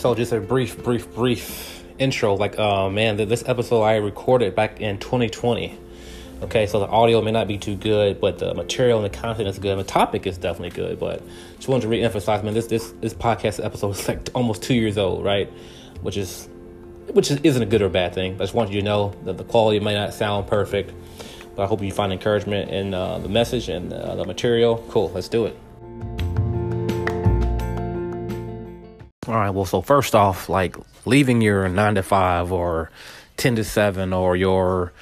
So just a brief, brief, brief intro. Like, uh, man, this episode I recorded back in 2020. Okay, so the audio may not be too good, but the material and the content is good. And the topic is definitely good. But just wanted to re-emphasize, man, this this this podcast episode is like almost two years old, right? Which is which is, isn't a good or bad thing. I just want you to know that the quality may not sound perfect, but I hope you find encouragement in uh, the message and uh, the material. Cool, let's do it. All right. Well, so first off, like leaving your nine to five or ten to seven or your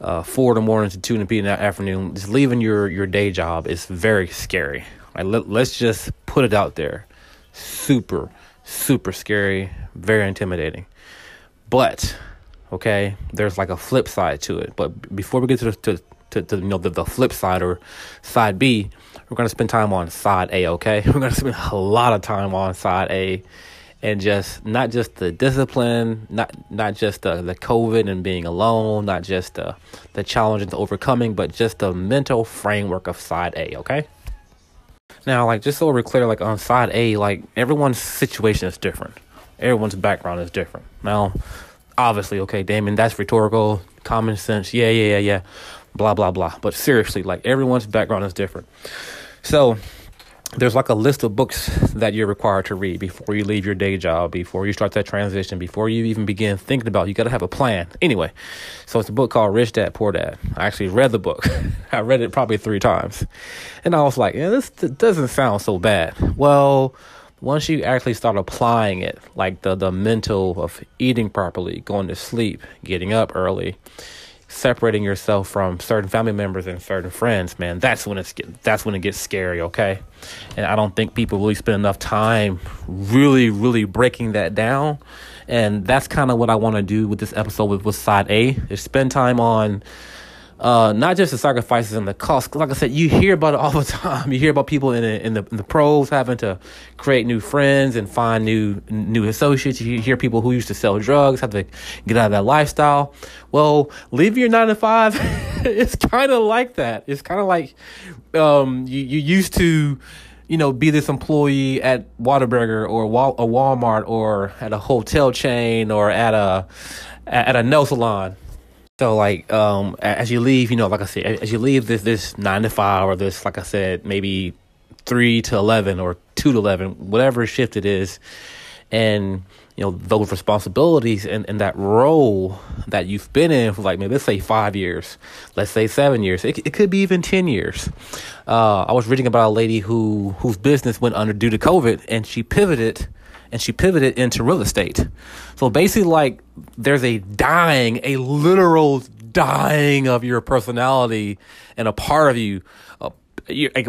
uh, four in the morning to two in the afternoon, just leaving your your day job is very scary. Right, let, let's just put it out there. Super, super scary. Very intimidating. But okay, there's like a flip side to it. But before we get to the, to, to, to you know the, the flip side or side B, we're gonna spend time on side A. Okay, we're gonna spend a lot of time on side A and just not just the discipline, not not just the, the COVID and being alone, not just the the challenges overcoming, but just the mental framework of side A, okay? Now, like just so we're clear, like on side A, like everyone's situation is different. Everyone's background is different. Now, obviously, okay, Damien, that's rhetorical, common sense, yeah, yeah, yeah, yeah, blah, blah, blah. But seriously, like everyone's background is different. So there's like a list of books that you're required to read before you leave your day job, before you start that transition, before you even begin thinking about. It. You got to have a plan. Anyway, so it's a book called Rich Dad Poor Dad. I actually read the book. I read it probably three times, and I was like, "Yeah, this doesn't sound so bad." Well, once you actually start applying it, like the the mental of eating properly, going to sleep, getting up early separating yourself from certain family members and certain friends, man, that's when it's that's when it gets scary, okay? And I don't think people really spend enough time really, really breaking that down. And that's kind of what I want to do with this episode with, with side A is spend time on uh, not just the sacrifices and the costs. Like I said, you hear about it all the time. You hear about people in the, in the in the pros having to create new friends and find new new associates. You hear people who used to sell drugs have to get out of that lifestyle. Well, leave your nine to five. it's kind of like that. It's kind of like um, you you used to you know, be this employee at Whataburger or a Walmart or at a hotel chain or at a at a nail salon. So like um as you leave, you know, like I said, as you leave this this nine to five or this, like I said, maybe three to eleven or two to eleven, whatever shift it is, and you know those responsibilities and, and that role that you've been in for like maybe let's say five years, let's say seven years, it, it could be even ten years. Uh, I was reading about a lady who whose business went under due to COVID, and she pivoted and she pivoted into real estate. So basically, like, there's a dying, a literal dying of your personality and a part of you. A,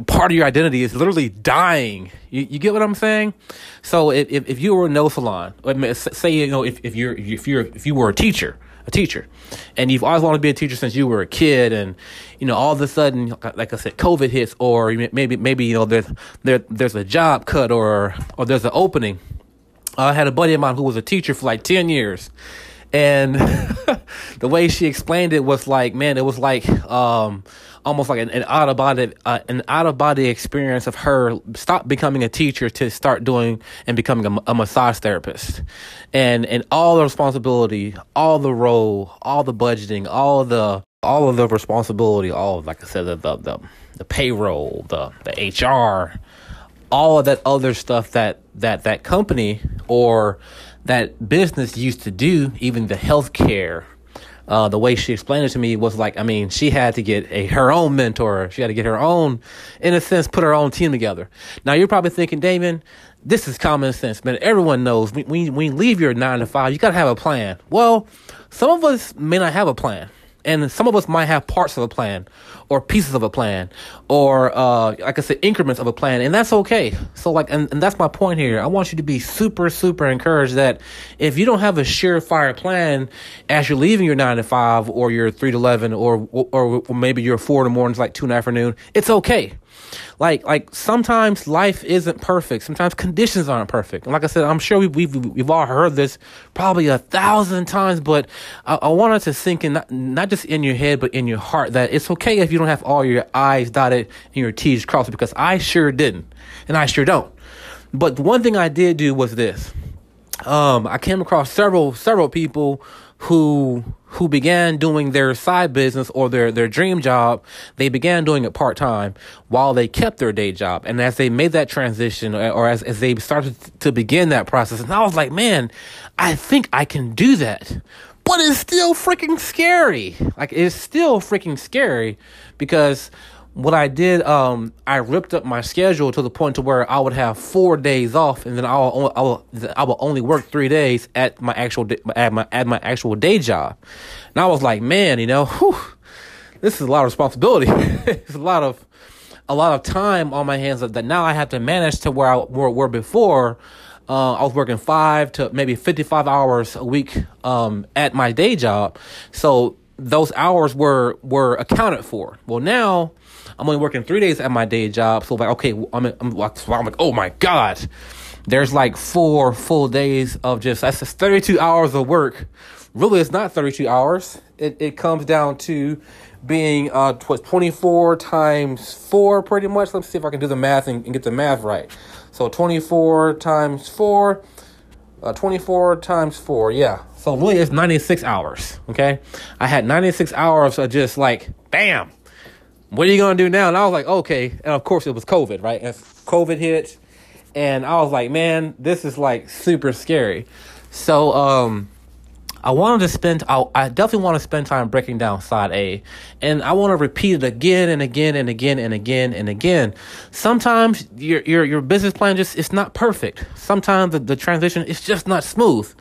part of your identity is literally dying. You, you get what I'm saying? So if, if, if you were a nail salon, say you know if, if you're if you're if you were a teacher, a teacher, and you've always wanted to be a teacher since you were a kid, and you know all of a sudden, like I said, COVID hits, or maybe maybe you know there's there there's a job cut, or or there's an opening, I had a buddy of mine who was a teacher for like 10 years. And the way she explained it was like, man, it was like um, almost like an, an out of body uh, an out of body experience of her stop becoming a teacher to start doing and becoming a, a massage therapist, and and all the responsibility, all the role, all the budgeting, all the all of the responsibility, all of, like I said, the the the, the payroll, the the HR, all of that other stuff that that that company or that business used to do, even the healthcare. Uh, the way she explained it to me was like, I mean, she had to get a her own mentor. She had to get her own, in a sense, put her own team together. Now you're probably thinking, Damien, this is common sense, man. Everyone knows when, when you leave your nine to five, you got to have a plan. Well, some of us may not have a plan and some of us might have parts of a plan or pieces of a plan or uh, like i said increments of a plan and that's okay. So like and, and that's my point here. I want you to be super super encouraged that if you don't have a surefire plan as you're leaving your 9 to 5 or your 3 to 11 or or, maybe your 4 in the mornings like 2 in the afternoon it's okay like like sometimes life isn't perfect. Sometimes conditions aren't perfect. And like I said, I'm sure we, we've we've all heard this probably a thousand times, but I, I wanted to sink in not, not just in your head but in your heart that it's okay if you don't have all your I's dotted and your T's crossed because I sure didn't, and I sure don't. But one thing I did do was this. um, I came across several several people who who began doing their side business or their their dream job. They began doing it part time while they kept their day job. And as they made that transition, uh, or as as they started to begin that process, and I was like, man, I think I can do that. But it's still freaking scary. Like it's still freaking scary because what I did, um, I ripped up my schedule to the point to where I would have four days off, and then I will, I will, I will only work three days at my actual at my at my actual day job. And I was like, man, you know, whew, this is a lot of responsibility. it's a lot of a lot of time on my hands that now I have to manage to where I were, before. Uh, I was working five to maybe fifty five hours a week um, at my day job, so those hours were were accounted for. Well, now I'm only working three days at my day job. So like, okay, I'm, I'm, like, I'm like, oh my God, there's like four full days of just, that's just 32 hours of work. Really, it's not 32 hours. It, it comes down to being uh 24 times 4 pretty much. Let's see if I can do the math and, and get the math right. So 24 times 4, uh, 24 times 4, yeah. So really it's 96 hours, okay? I had 96 hours of just like, bam, what are you gonna do now? And I was like, okay. And of course, it was COVID, right? And COVID hit, and I was like, man, this is like super scary. So, um, I wanted to spend. I, I definitely want to spend time breaking down side A, and I want to repeat it again and again and again and again and again. Sometimes your your your business plan just it's not perfect. Sometimes the, the transition is just not smooth.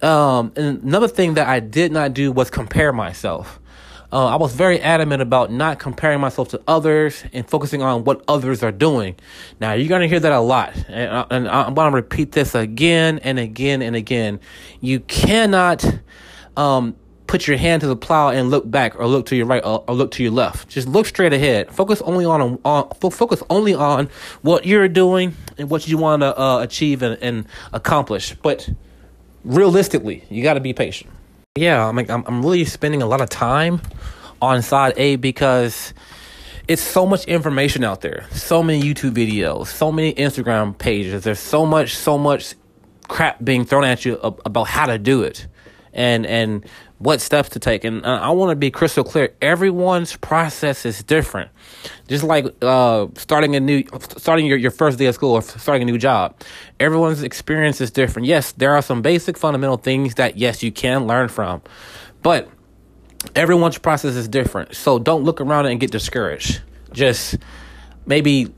Um, and another thing that I did not do was compare myself. Uh, I was very adamant about not comparing myself to others and focusing on what others are doing. Now, you're going to hear that a lot. And, I, and I'm going to repeat this again and again and again. You cannot um, put your hand to the plow and look back or look to your right or, or look to your left. Just look straight ahead. Focus only on, on focus only on what you're doing and what you want to uh, achieve and, and accomplish. But realistically, you got to be patient yeah, I'm like I'm, I'm really spending a lot of time on side A because it's so much information out there. So many YouTube videos, so many Instagram pages. There's so much, so much crap being thrown at you about how to do it and and what steps to take. And I want to be crystal clear. Everyone's process is different. Just like uh, starting a new, starting your, your first day of school or starting a new job. Everyone's experience is different. Yes, there are some basic fundamental things that yes you can learn from, but everyone's process is different. So don't look around and get discouraged. Just maybe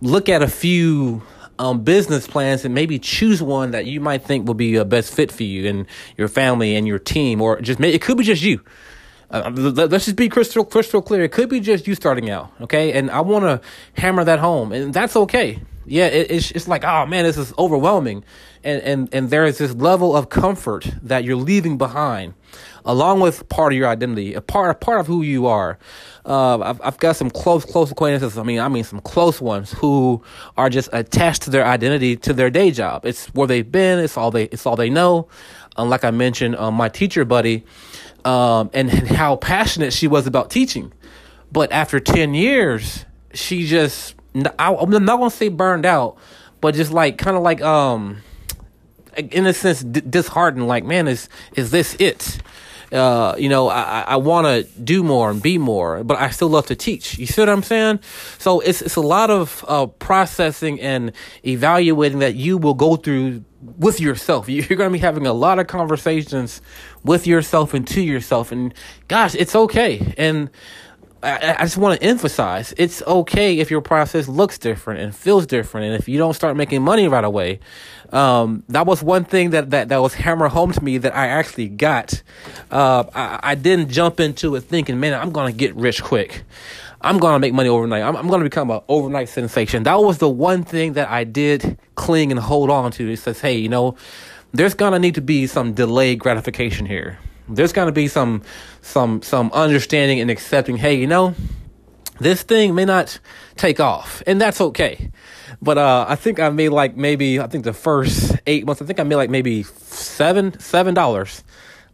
look at a few um, business plans and maybe choose one that you might think will be a best fit for you and your family and your team, or just maybe it could be just you. Uh, let's just be crystal crystal clear. It could be just you starting out, okay? And I want to hammer that home, and that's okay. Yeah, it, it's it's like oh man, this is overwhelming, and and and there is this level of comfort that you're leaving behind along with part of your identity, a part a part of who you are. Uh, I've I've got some close close acquaintances. I mean, I mean some close ones who are just attached to their identity to their day job. It's where they've been. It's all they it's all they know. Um, like I mentioned, um, my teacher buddy, um, and, and how passionate she was about teaching. But after ten years, she just I, I'm not gonna say burned out, but just like kind of like um in a sense disheartened like man is is this it uh, you know, I, I want to do more and be more, but I still love to teach. You see what I'm saying? So it's it's a lot of uh, processing and evaluating that you will go through with yourself. You're going to be having a lot of conversations with yourself and to yourself, and gosh, it's okay. And I, I just want to emphasize it's okay if your process looks different and feels different, and if you don't start making money right away. Um, that was one thing that, that, that was hammered home to me that I actually got. Uh, I, I didn't jump into it thinking, man, I'm going to get rich quick. I'm to make money overnight. I'm, I'm to become an overnight sensation. That was the one thing that I did cling and hold on to. It says, hey, you know, there's to need to be some delayed gratification here there's going to be some some some understanding and accepting hey you know this thing may not take off and that's okay but uh, i think i made like maybe i think the first eight months i think i made like maybe seven seven dollars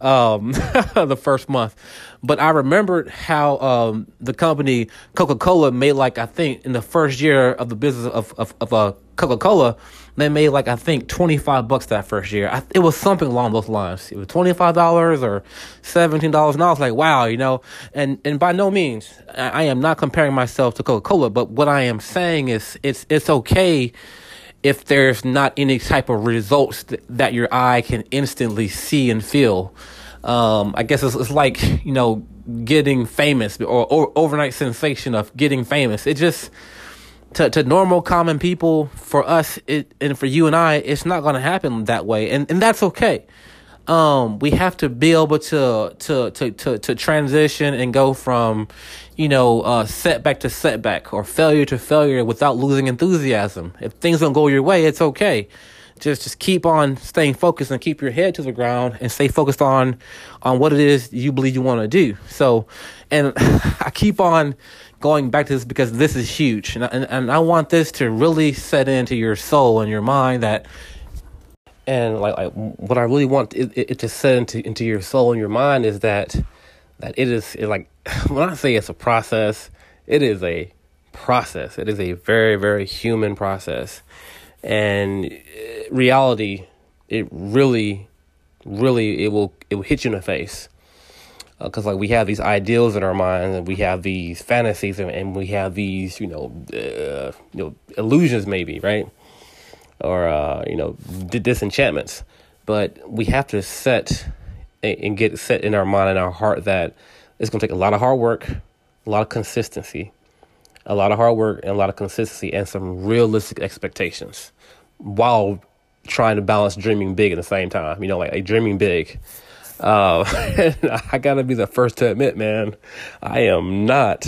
um, the first month. But I remembered how um, the company Coca Cola made like I think in the first year of the business of of, of uh, Coca Cola, they made like I think twenty five bucks that first year. I, it was something along those lines. It was twenty five dollars or seventeen dollars, and I was like, wow, you know. And and by no means, I, I am not comparing myself to Coca Cola, but what I am saying is it's it's okay if there's not any type of results th- that your eye can instantly see and feel. Um, I guess it's, it's like you know getting famous or, or overnight sensation of getting famous. It just to, to normal common people for us it and for you and I it's not going to happen that way and and that's okay. Um we have to be able to to to to, to transition and go from you know uh setback to setback or failure to failure without losing enthusiasm. If things don't go your way it's okay just just keep on staying focused and keep your head to the ground and stay focused on on what it is you believe you want to do. So and i keep on going back to this because this is huge, and, and and I want this to really set into your soul and your mind that, and like, like what I really want it, it to set into into your soul and your mind is that that it is it like when I say it's a process, it is a process. It is a very very human process, and uh, reality, it really, really it will it will hit you in the face. Because uh, like we have these ideals in our minds and we have these fantasies and, and we have these you know uh, you know illusions maybe right? Or uh, you know disenchantments. But we have to set and get set in our mind and our heart that it's going to take a lot of hard work a lot of consistency a lot of hard work and a lot of consistency and some realistic expectations while trying to balance dreaming big at the same time you know like, like dreaming big uh, I gotta be the first to admit, man, I am not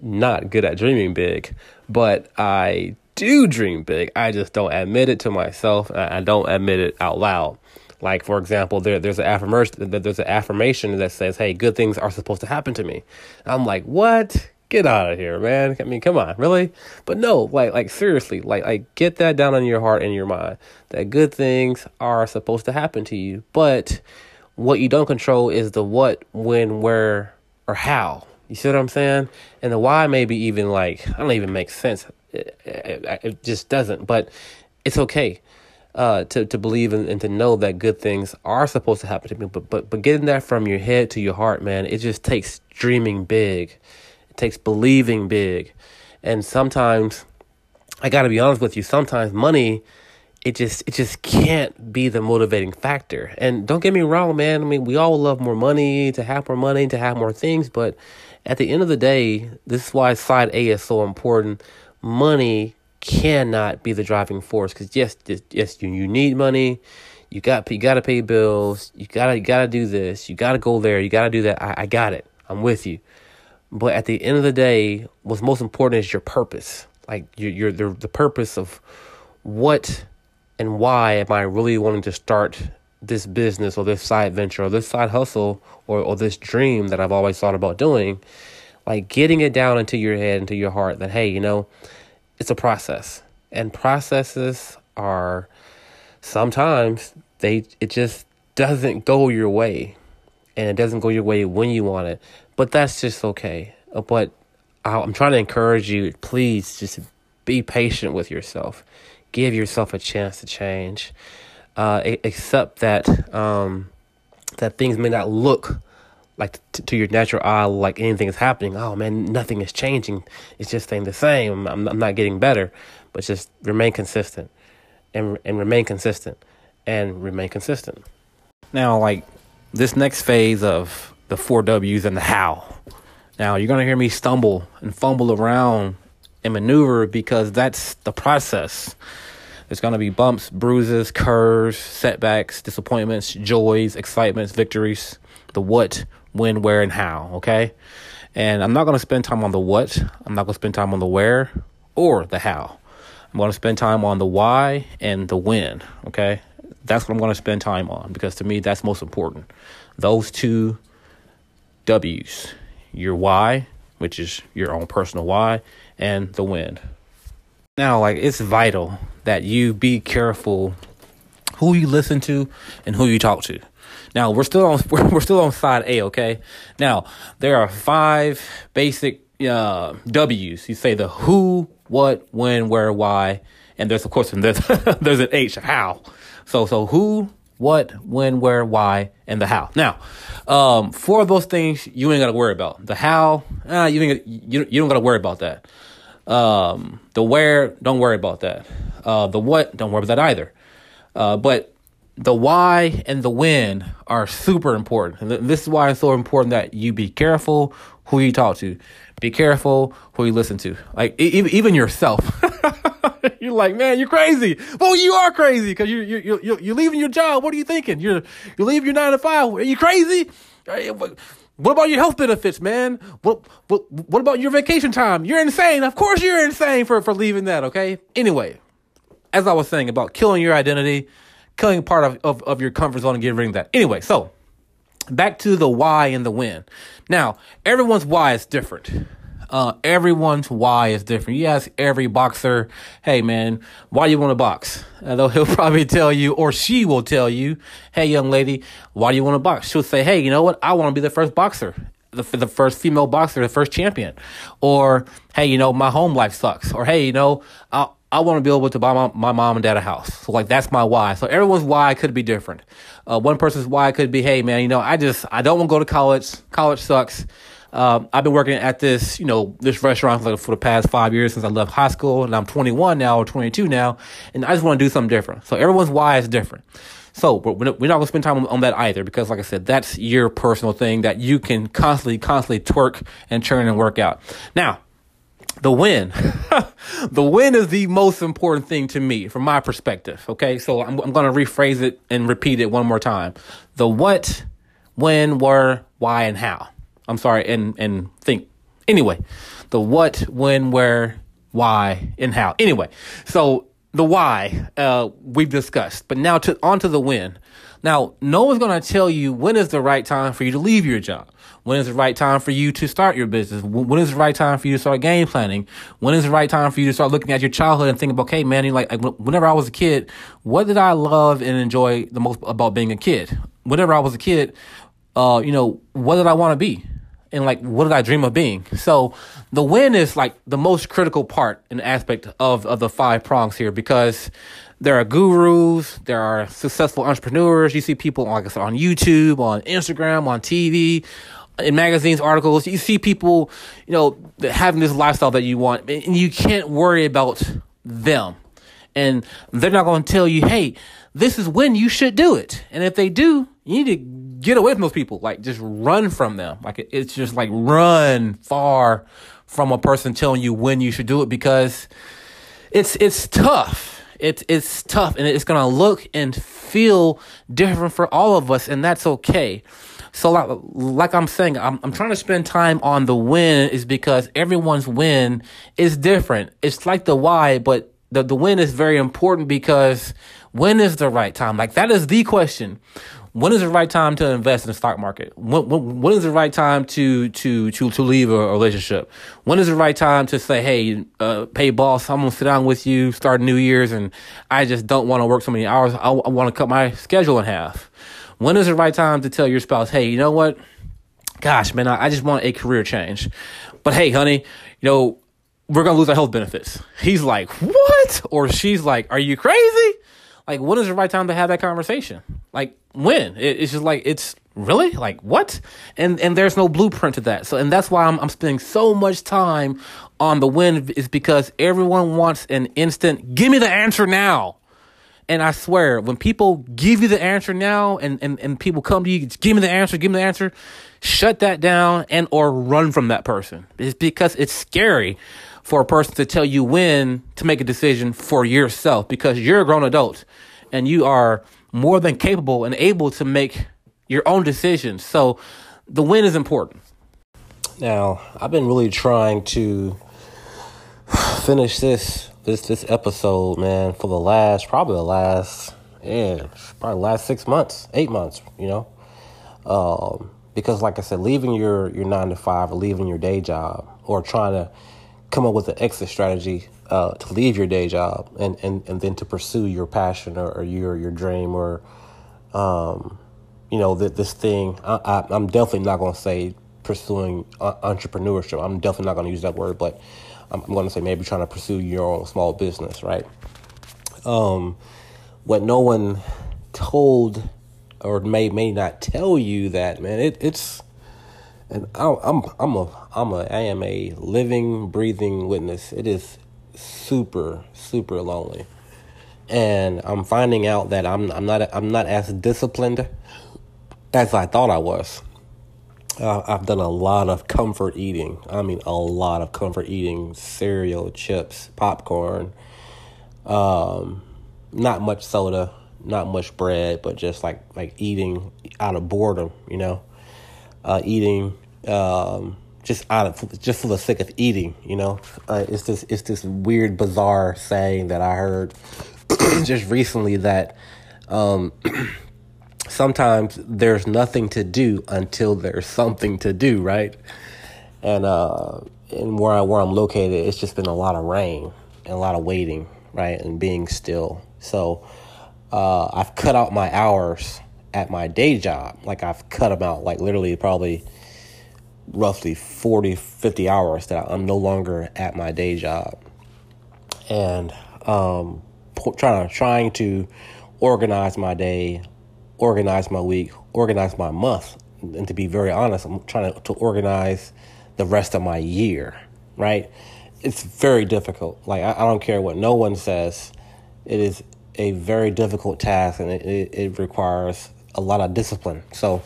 not good at dreaming big, but I do dream big. I just don't admit it to myself. I don't admit it out loud. Like for example, there there's an affirmation there's an affirmation that says, "Hey, good things are supposed to happen to me." I'm like, "What? Get out of here, man! I mean, come on, really?" But no, like like seriously, like like get that down in your heart and your mind that good things are supposed to happen to you, but what you don't control is the what, when, where, or how. You see what I'm saying? And the why maybe even like I don't even make sense. It, it, it just doesn't. But it's okay uh, to to believe and, and to know that good things are supposed to happen to me. But but but getting that from your head to your heart, man, it just takes dreaming big. It takes believing big. And sometimes I got to be honest with you. Sometimes money it just it just can't be the motivating factor. And don't get me wrong, man. I mean, we all love more money, to have more money, to have more things, but at the end of the day, this is why side A is so important. Money cannot be the driving force because yes, yes, you, you need money. You got you got to pay bills. You gotta you gotta do this. You gotta go there. You gotta do that. I, I got it. I'm with you. But at the end of the day, what's most important is your purpose. Like your your the, the purpose of what and why am I really wanting to start this business or this side venture or this side hustle or, or this dream that I've always thought about doing, like getting it down into your head, into your heart that, hey, you know, it's a process. And processes are sometimes they it just doesn't go your way. And it doesn't go your way when you want it. But that's just okay. But I'm trying to encourage you, please just be patient with yourself give yourself a chance to change. Uh, accept that um, that things may not look like t- to your natural eye like anything is happening. Oh man, nothing is changing. It's just staying the same. I'm, I'm not getting better, but just remain consistent and and remain consistent and remain consistent. Now, like this next phase of the four W's and the how. Now you're gonna hear me stumble and fumble around and maneuver because that's the process. There's going to be bumps, bruises, curves, setbacks, disappointments, joys, excitements, victories, the what, when, where, and how, okay? And I'm not going to spend time on the what, I'm not going to spend time on the where or the how. I'm going to spend time on the why and the when, okay? That's what I'm going to spend time on because to me, that's most important. Those two W's your why, which is your own personal why, and the when. Now, like, it's vital that you be careful who you listen to and who you talk to. Now we're still on we're still on side A, okay? Now there are five basic uh, W's. You say the who, what, when, where, why, and there's of course there's there's an H how. So so who, what, when, where, why, and the how. Now, um, four of those things you ain't got to worry about. The how, uh, you ain't you you don't got to worry about that. Um, the where, don't worry about that. Uh, the what, don't worry about that either. Uh, but the why and the when are super important. And this is why it's so important that you be careful who you talk to. Be careful who you listen to. Like even yourself. you're like, man, you're crazy. Well, you are crazy because you're you're you're you're leaving your job. What are you thinking? You're you leave your nine to five. Are you crazy? What about your health benefits, man? What what what about your vacation time? You're insane. Of course, you're insane for for leaving that. Okay. Anyway, as I was saying about killing your identity, killing part of, of, of your comfort zone and getting rid of that. Anyway, so back to the why and the when. Now, everyone's why is different. Uh, everyone's why is different. You ask every boxer, hey man, why you want to box? Though he'll probably tell you, or she will tell you, hey young lady, why do you want to box? She'll say, hey, you know what? I want to be the first boxer the, the first female boxer, the first champion. Or, hey, you know, my home life sucks. Or, hey, you know, I, I want to be able to buy my, my mom and dad a house. So like that's my why. So everyone's why could be different. Uh, one person's why could be, hey man, you know, I just I don't want to go to college. College sucks. Um, I've been working at this, you know, this restaurant for, the past five years since I left high school, and I'm 21 now or 22 now, and I just want to do something different. So everyone's why is different. So we're not going to spend time on that either because, like I said, that's your personal thing that you can constantly, constantly twerk and churn and work out. Now, the win. the win is the most important thing to me from my perspective. Okay. So I'm, I'm going to rephrase it and repeat it one more time. The what, when, where, why, and how. I'm sorry. And, and think anyway, the what, when, where, why, and how. Anyway. So the why, uh, we've discussed, but now to, on to the when. Now, no one's going to tell you when is the right time for you to leave your job. When is the right time for you to start your business? When is the right time for you to start game planning? When is the right time for you to start looking at your childhood and thinking, okay, man, like, like whenever I was a kid, what did I love and enjoy the most about being a kid? Whenever I was a kid, uh, you know, what did I want to be? And like, what did I dream of being? So the win is like the most critical part and aspect of, of the five prongs here because there are gurus, there are successful entrepreneurs. You see people, like I said, on YouTube, on Instagram, on TV, in magazines, articles, you see people, you know, having this lifestyle that you want, and you can't worry about them. And they're not going to tell you, hey, this is when you should do it. And if they do, you need to get away from those people. Like, just run from them. Like, it's just like run far from a person telling you when you should do it because it's, it's tough. It's, it's tough and it's to look and feel different for all of us. And that's okay. So like, like I'm saying, I'm, I'm trying to spend time on the win is because everyone's win is different. It's like the why, but the, the win is very important because when is the right time? Like that is the question. When is the right time to invest in the stock market? When, when, when is the right time to, to, to, to leave a relationship? When is the right time to say, Hey, uh, pay boss, I'm to sit down with you, start New Year's and I just don't want to work so many hours. I, I want to cut my schedule in half. When is the right time to tell your spouse, hey, you know what? Gosh, man, I, I just want a career change. But hey, honey, you know, we're to lose our health benefits. He's like, what? Or she's like, are you crazy? Like, when is the right time to have that conversation? Like, when? It, it's just like, it's really like what? And and there's no blueprint to that. So and that's why I'm I'm spending so much time on the when is because everyone wants an instant. Give me the answer now. And I swear, when people give you the answer now and, and, and people come to you, give me the answer, give me the answer, shut that down and or run from that person. It's because it's scary for a person to tell you when to make a decision for yourself because you're a grown adult and you are more than capable and able to make your own decisions. So the win is important. Now, I've been really trying to finish this this this episode, man, for the last probably the last yeah, probably last six months, eight months, you know. Um, because like I said, leaving your your nine to five or leaving your day job or trying to come up with an exit strategy uh, to leave your day job and, and, and then to pursue your passion or, or your your dream or um, you know, th- this thing, I, am definitely not going to say pursuing uh, entrepreneurship. I'm definitely not going to use that word, but I'm, I'm going to say maybe trying to pursue your own small business, right? Um, what no one told or may may not tell you that man, it, it's and I, I'm I'm a I'm a I am a living, breathing witness. It is super super lonely, and I'm finding out that I'm I'm not I'm not as disciplined as I thought I was. Uh, I've done a lot of comfort eating. I mean, a lot of comfort eating: cereal, chips, popcorn. Um, not much soda, not much bread, but just like like eating out of boredom. You know, uh, eating um, just out of just for the sake of eating. You know, uh, it's this it's this weird, bizarre saying that I heard just recently that um, sometimes there's nothing to do until there's something to do, right? And uh, and where I where I'm located, it's just been a lot of rain and a lot of waiting, right, and being still. So uh, I've cut out my hours at my day job. Like I've cut them out, like literally probably roughly 40, 50 hours that I'm no longer at my day job. And um, trying, trying to organize my day, organize my week, organize my month. And to be very honest, I'm trying to, to organize the rest of my year, right? It's very difficult. Like, I, I don't care what no one says. It is a very difficult task and it, it, it requires a lot of discipline. So,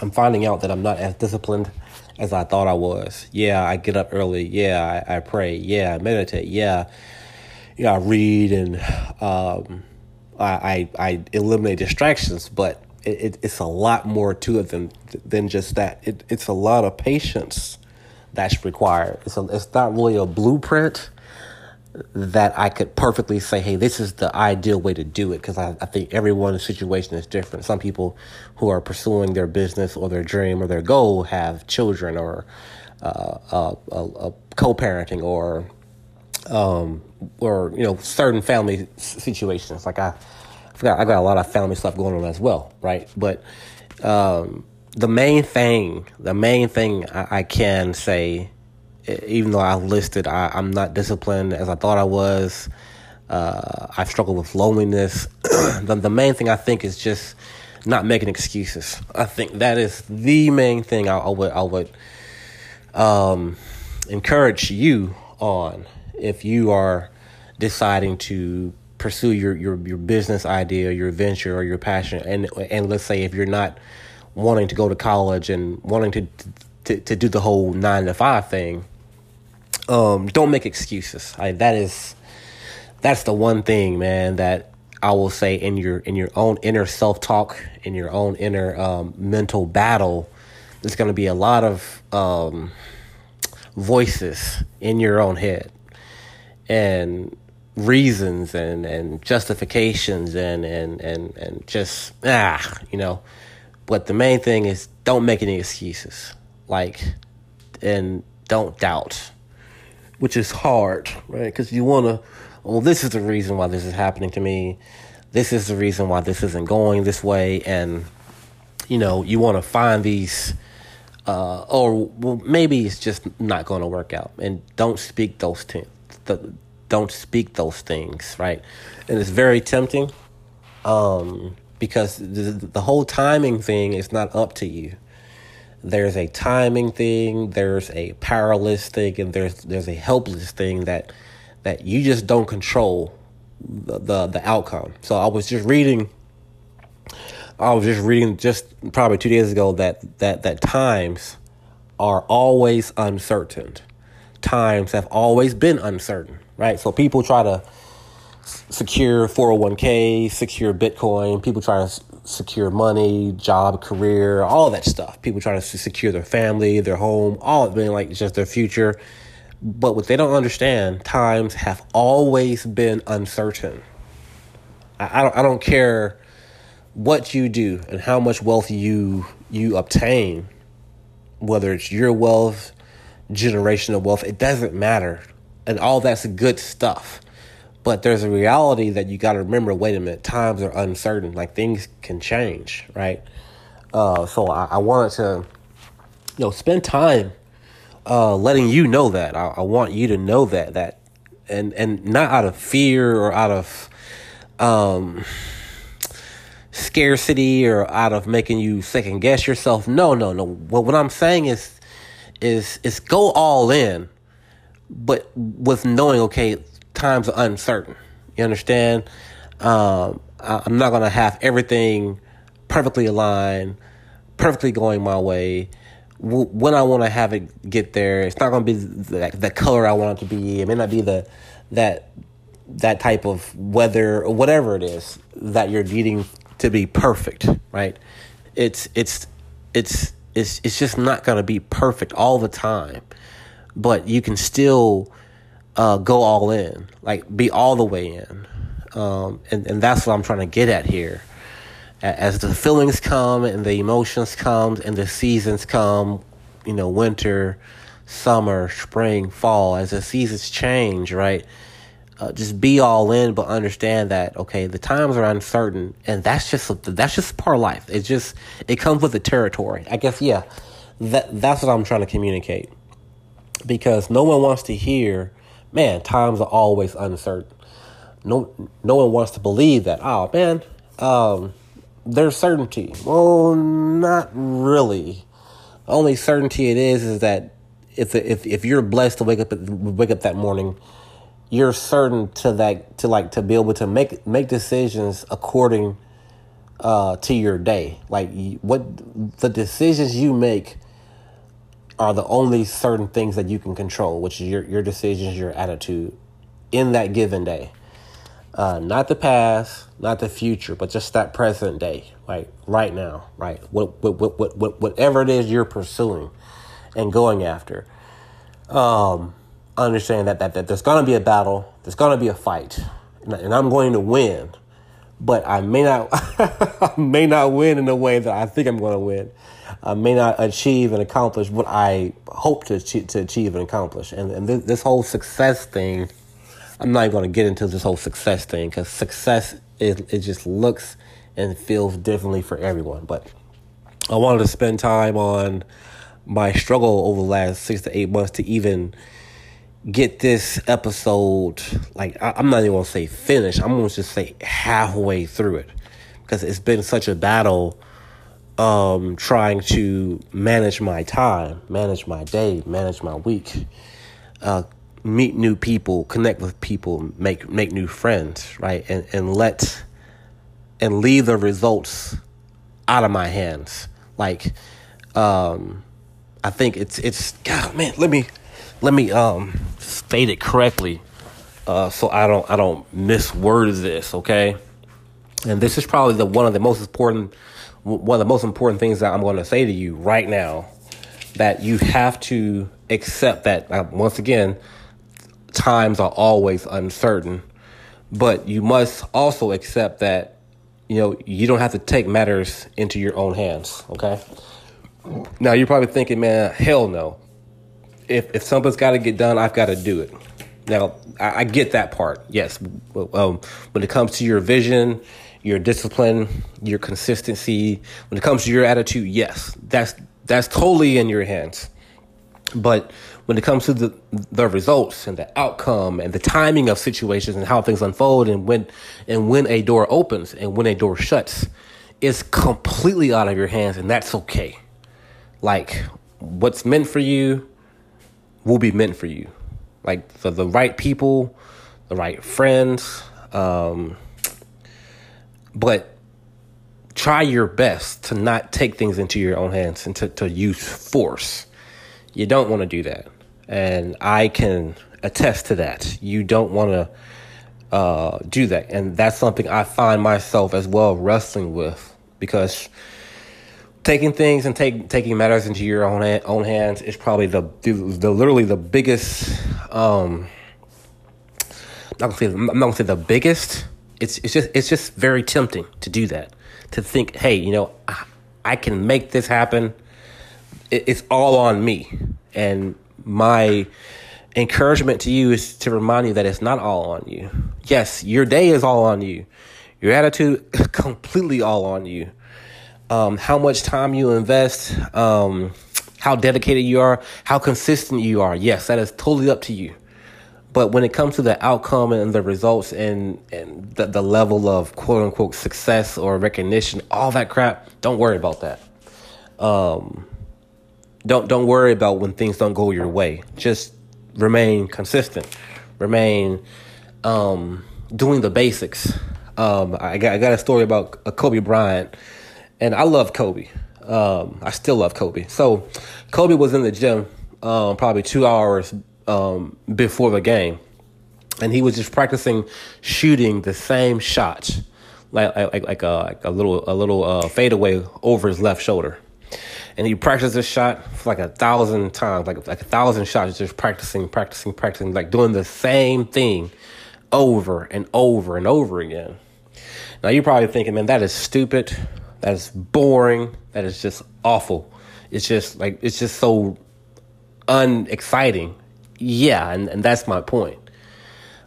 I'm finding out that I'm not as disciplined as I thought I was. Yeah, I get up early. Yeah, I, I pray. Yeah, I meditate. Yeah, yeah, I read and um, I, I, I eliminate distractions. But it, it, it's a lot more to it than than just that. It, it's a lot of patience that's required. It's a, it's not really a blueprint that I could perfectly say, hey, this is the ideal way to do it. Because I, I think everyone's situation is different. Some people who are pursuing their business or their dream or their goal have children or uh, uh, uh, co-parenting or um, or you know certain family situations. Like I, I forgot, I got a lot of family stuff going on as well, right? But um, the main thing, the main thing I, I can say even though I listed I, am not disciplined as I thought I was. Uh, I've struggled with loneliness. the, the main thing I think is just not making excuses. I think that is the main thing I, I would I would um, encourage you on if you are deciding to pursue your, your, your business idea, your venture, or your passion, and and let's say if you're not wanting to go to college and wanting to to, to do the whole nine to five thing, um, don't make excuses. I, that is that's the one thing, man, that I will say in your in your own inner self talk, in your own inner um, mental battle. There's going to be a lot of um, voices in your own head, and reasons and and justifications and and and and just ah, you know. But the main thing is don't make any excuses. Like, and don't doubt which is hard, right? Because you want to, well, this is the reason why this is happening to me. This is the reason why this isn't going this way. And, you know, you want to find these, uh, or well, maybe it's just not going to work out. And don't speak those things. Don't speak those things, right? And it's very tempting um, because the, the whole timing thing is not up to you there's a timing thing, there's a powerless thing, and there's there's a helpless thing that that you just don't control the, the the, outcome. So I was just reading I was just reading just probably two days ago that that that times are always uncertain. Times have always been uncertain, right? So people try to secure 401k, secure Bitcoin. People try to secure money, job, career, all that stuff. People trying to secure their family, their home, all of being like just their future. But what they don't understand, times have always been uncertain. I, I don't I don't care what you do and how much wealth you you obtain, whether it's your wealth, generational wealth, it doesn't matter. And all that's good stuff. But there's a reality that you got to remember wait a minute, times are uncertain. Like things can change, right? Uh, so I, I wanted to, you know, spend time uh, letting you know that. I, I want you to know that that, and and not out of fear or out of um, scarcity or out of making you second guess yourself. No, no, no. Well, what I'm saying is is is go all in, but with knowing okay, times are uncertain. You understand? Um, I, I'm not gonna have everything perfectly aligned, perfectly going my way. when I want to have it get there, it's not gonna be the, the color I want it to be. It may not be the that that type of weather or whatever it is that you're needing to be perfect, right? It's it's it's it's it's just not going to be perfect all the time, but you can still uh, go all in, like be all the way in, um, and and that's what I'm trying to get at here. As the feelings come and the emotions come and the seasons come, you know, winter, summer, spring, fall, as the seasons change, right? uh, just be all in, but understand that okay, the times are uncertain, and that's just that's just part of life. It just it comes with the territory. I guess yeah, that that's what I'm trying to communicate because no one wants to hear, man, times are always uncertain. No, no one wants to believe that. Oh man, um, there's certainty. Well, not really. Only certainty it is is that if if if you're blessed to wake up wake up that morning you're certain to that to like to be able to make make decisions according uh, to your day. Like what the decisions you make are the only certain things that you can control, which is your your decisions, your attitude in that given day. Uh, not the past, not the future, but just that present day, like right now, right? What, what, what, what, whatever it is you're pursuing and going after. Um, understand that, that, that there's going to be a battle, there's going to be a fight, and I'm going to win. But I may not, I may not win in the way that I think I'm going to win. I may not achieve and accomplish what I hope to achieve, to achieve and accomplish. And, and this, this whole success thing, I'm not even going to get into this whole success thing because success it, it just looks and feels differently for everyone. But I wanted to spend time on my struggle over the last six to eight months to even get this episode like I, am not even gonna say finish. I'm gonna just say halfway through it because it's been such a battle um, trying to manage my time, manage my day, manage my week, uh, meet new people, connect with people, make make new friends, right, and and let and leave the results out of my hands. Like, um, I think it's it's God, man. Let me let me um state it correctly, uh, so I don't I don't misword this. Okay, and this is probably the one of the most important one of the most important things that I'm going to say to you right now that you have to accept that uh, once again times are always uncertain but you must also accept that you know you don't have to take matters into your own hands okay now you're probably thinking man hell no if if something's got to get done, I've got to do it. Now I, I get that part. Yes, um, when it comes to your vision, your discipline, your consistency, when it comes to your attitude, yes, that's that's totally in your hands. But when it comes to the the results and the outcome and the timing of situations and how things unfold and when and when a door opens and when a door shuts, it's completely out of your hands and that's okay. Like what's meant for you will be meant for you. Like for the right people, the right friends. Um, but try your best to not take things into your own hands and to, to use force. You don't want to do that. And I can attest to that. You don't want to uh, do that. And that's something I find myself as well wrestling with because taking things and take, taking matters into your own own hands is probably the the, the literally the biggest. Um, I'm not gonna say I'm not gonna say the biggest. It's it's just it's just very tempting to do that. To think, hey, you know, I, I can make this happen. It, it's all on me, and my encouragement to you is to remind you that it's not all on you. Yes, your day is all on you. Your attitude completely all on you um, how much time you invest, um, how dedicated you are, how consistent you are. Yes, that is totally up to you. But when it comes to the outcome and the results and, and the, the level of quote unquote success or recognition, all that crap, don't worry about that. Um, don't don't worry about when things don't go your way. Just remain consistent. Remain um, doing the basics. Um, I got I got a story about Kobe Bryant, and I love Kobe. Um, I still love Kobe. So Kobe was in the gym um, probably two hours um, before the game, and he was just practicing shooting the same shots, like like like a, like a little a little uh, fadeaway over his left shoulder. And he practiced this shot for like a thousand times, like like a thousand shots, just practicing, practicing, practicing, like doing the same thing over and over and over again. Now you're probably thinking, man, that is stupid. That is boring. That is just awful. It's just like it's just so unexciting. Yeah, and, and that's my point.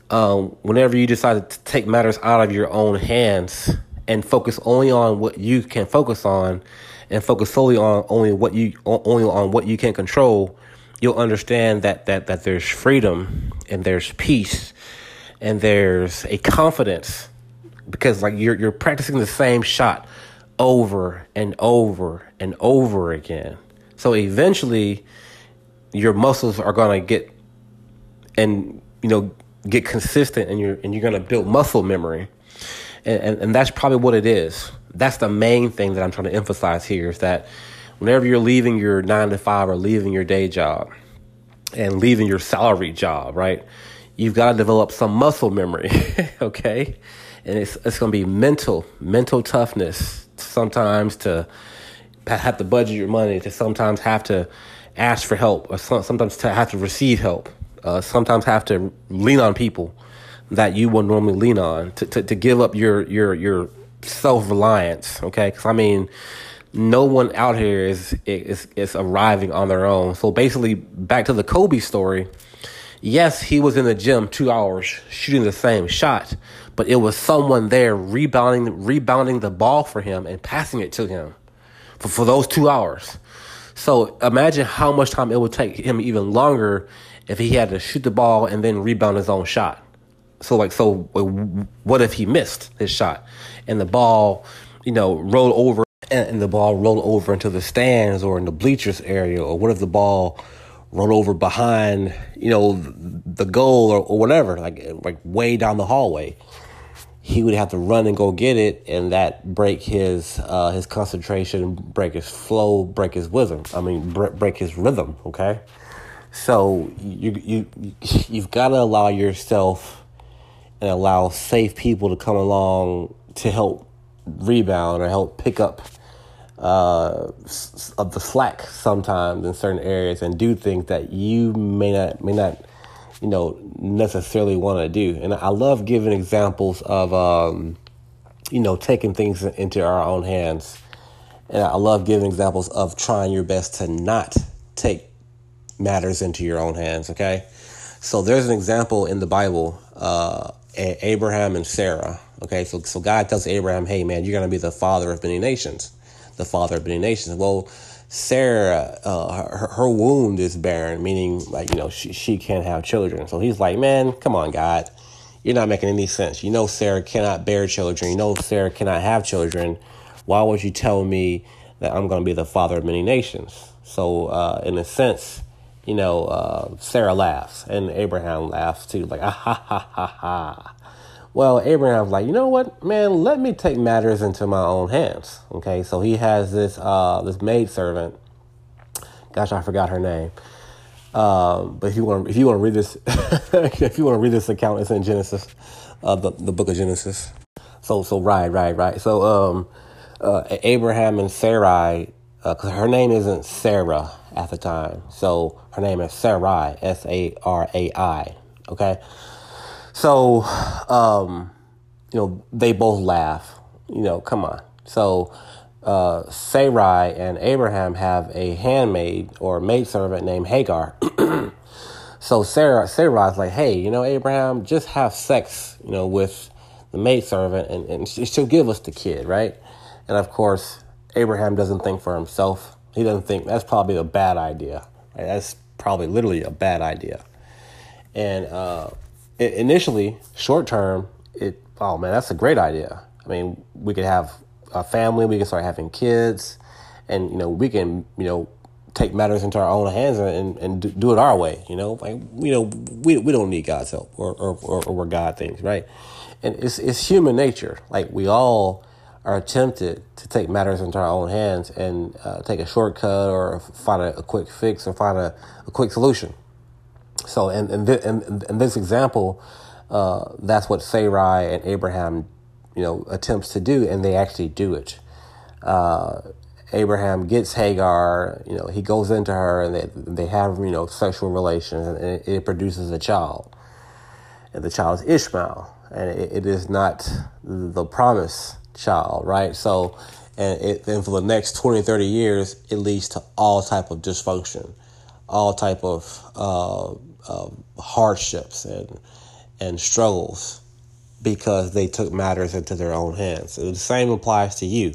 Um, whenever you decide to take matters out of your own hands and focus only on what you can focus on, and focus solely on only what you only on what you can control, you'll understand that that that there's freedom and there's peace and there's a confidence because like you're you're practicing the same shot over and over and over again. So eventually your muscles are going to get and you know get consistent and you're and you're to build muscle memory. And, and and that's probably what it is. That's the main thing that I'm trying to emphasize here is that whenever you're leaving your 9 to 5 or leaving your day job and leaving your salary job, right? You've got to develop some muscle memory, okay? And it's it's to be mental, mental toughness sometimes to have to budget your money, to sometimes have to ask for help, or sometimes to have to receive help, uh, sometimes have to lean on people that you would normally lean on, to, to, to give up your your your self reliance. Okay, because I mean, no one out here is is is arriving on their own. So basically, back to the Kobe story. Yes, he was in the gym two hours shooting the same shot, but it was someone there rebounding rebounding the ball for him and passing it to him for, for those two hours. So imagine how much time it would take him even longer if he had to shoot the ball and then rebound his own shot. So like so what if he missed his shot and the ball, you know, rolled over and the ball rolled over into the stands or in the bleachers area or what if the ball rolled over behind, you know, the goal or, or whatever, like like way down the hallway he would have to run and go get it, and that break his uh, his concentration, break his flow, break his rhythm. I mean, break his rhythm. Okay, so you you you've got to allow yourself and allow safe people to come along to help rebound or help pick up uh, of the slack sometimes in certain areas and do things that you may not may not you know, necessarily want to do. And I love giving examples of, um, you know, taking things into our own hands. And I love giving examples of trying your best to not take matters into your own hands, okay? So there's an example in the Bible, uh, Abraham and Sarah, okay? So, so God tells Abraham, hey, man, you're going to be the father of many nations, the father of many nations. Well, Sarah, uh, her, her wound is barren, meaning like, you know, she, she can't have children. So he's like, man, come on, God. You're not making any sense. You know, Sarah cannot bear children. You know, Sarah cannot have children. Why would you tell me that I'm going to be the father of many nations? So, uh, in a sense, you know, uh, Sarah laughs and Abraham laughs too, like, ah, ha, ha, ha, ha. Well, Abraham's like, you know what, man, let me take matters into my own hands. Okay, so he has this uh, this maid servant. Gosh, I forgot her name. Um, but if you want, if you want to read this, if you want to read this account, it's in Genesis, uh, the the book of Genesis. So so right right right. So um, uh, Abraham and Sarai, because uh, her name isn't Sarah at the time, so her name is Sarai, S A R A I. Okay. So, um, you know, they both laugh. You know, come on. So, uh, Sarai and Abraham have a handmaid or maidservant named Hagar. so Sarah, Sarai's like, hey, you know, Abraham, just have sex, you know, with the maidservant and, and she'll give us the kid, right? And of course, Abraham doesn't think for himself. He doesn't think that's probably a bad idea. Right? That's probably literally a bad idea. And uh, it, initially, short term, it oh man, that's a great idea. I mean, we could have a family, we can start having kids, and you know, we can you know take matters into our own hands and, and do it our way. You know, like you know, we we don't need God's help or or, or, or God things, right? And it's it's human nature. Like we all are tempted to take matters into our own hands and uh, take a shortcut or find a, a, quick fix or find a, a quick solution. So, in, in, in, in this example, uh, that's what Sarai and Abraham, you know, attempts to do, and they actually do it. Uh, Abraham gets Hagar, you know, he goes into her, and they they have you know sexual relations, and it, it produces a child, and the child is Ishmael, and it, it is not the promise child, right? So, and it, and for the next 20, 30 years, it leads to all type of dysfunction, all type of uh, uh, hardships and and struggles because they took matters into their own hands. So the same applies to you.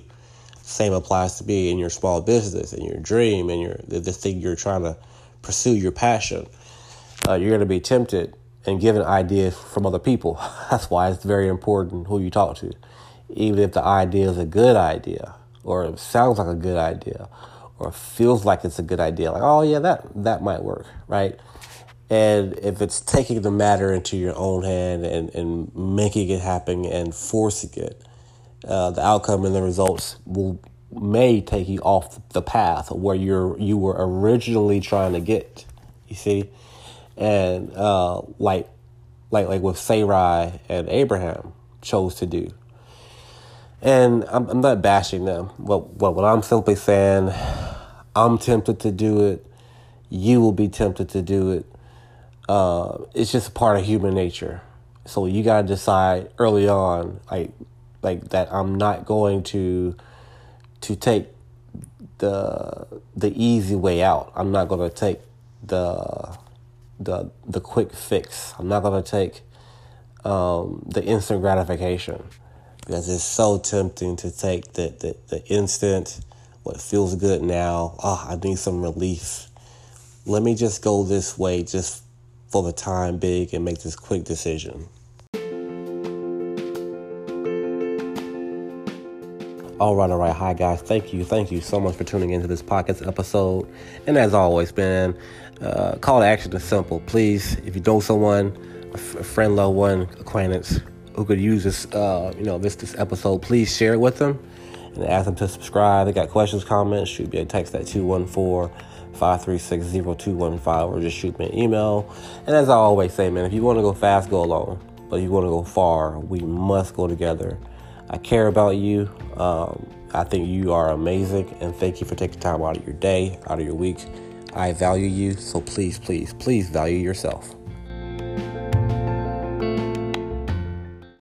Same applies to me in your small business, in your dream, and your the, the thing you're trying to pursue, your passion. Uh, you're going to be tempted and given ideas from other people. That's why it's very important who you talk to even if the idea is a good idea or sounds like a good idea or feels like it's a good idea like oh yeah that that might work right? And if it's taking the matter into your own hand and, and making it happen and forcing it uh, the outcome and the results will may take you off the path where you're you were originally trying to get you see? And uh, like like like with Sarai and Abraham chose to do and I'm, I'm not bashing them. What, what, what I'm simply saying, I'm tempted to do it. You will be tempted to do it. Uh, it's just a part of human nature. So you got to decide early on, like, like that. I'm not going to to take the the easy way out. I'm not going to take the the the quick fix. I'm not going to take um, the instant gratification because it's so tempting to take the, the, the instant, what feels good now. Oh, I need some relief. Let me just go this way just for the time being and make this quick decision. All right, all right. Hi, guys. Thank you. Thank you so much for tuning into this podcast episode. And as always, man, uh, call to action is simple. Please, if you know someone, a, f- a friend, loved one, acquaintance, who could use this, uh, you know, this this episode, please share it with them and ask them to subscribe. They got questions, comments, shoot me a text at 214 536 0215 or just shoot me an email. And as I always say, man, if you want to go fast, go alone. But if you want to go far, we must go together. I care about you. Um, I think you are amazing. And thank you for taking time out of your day, out of your week. I value you. So please, please, please value yourself.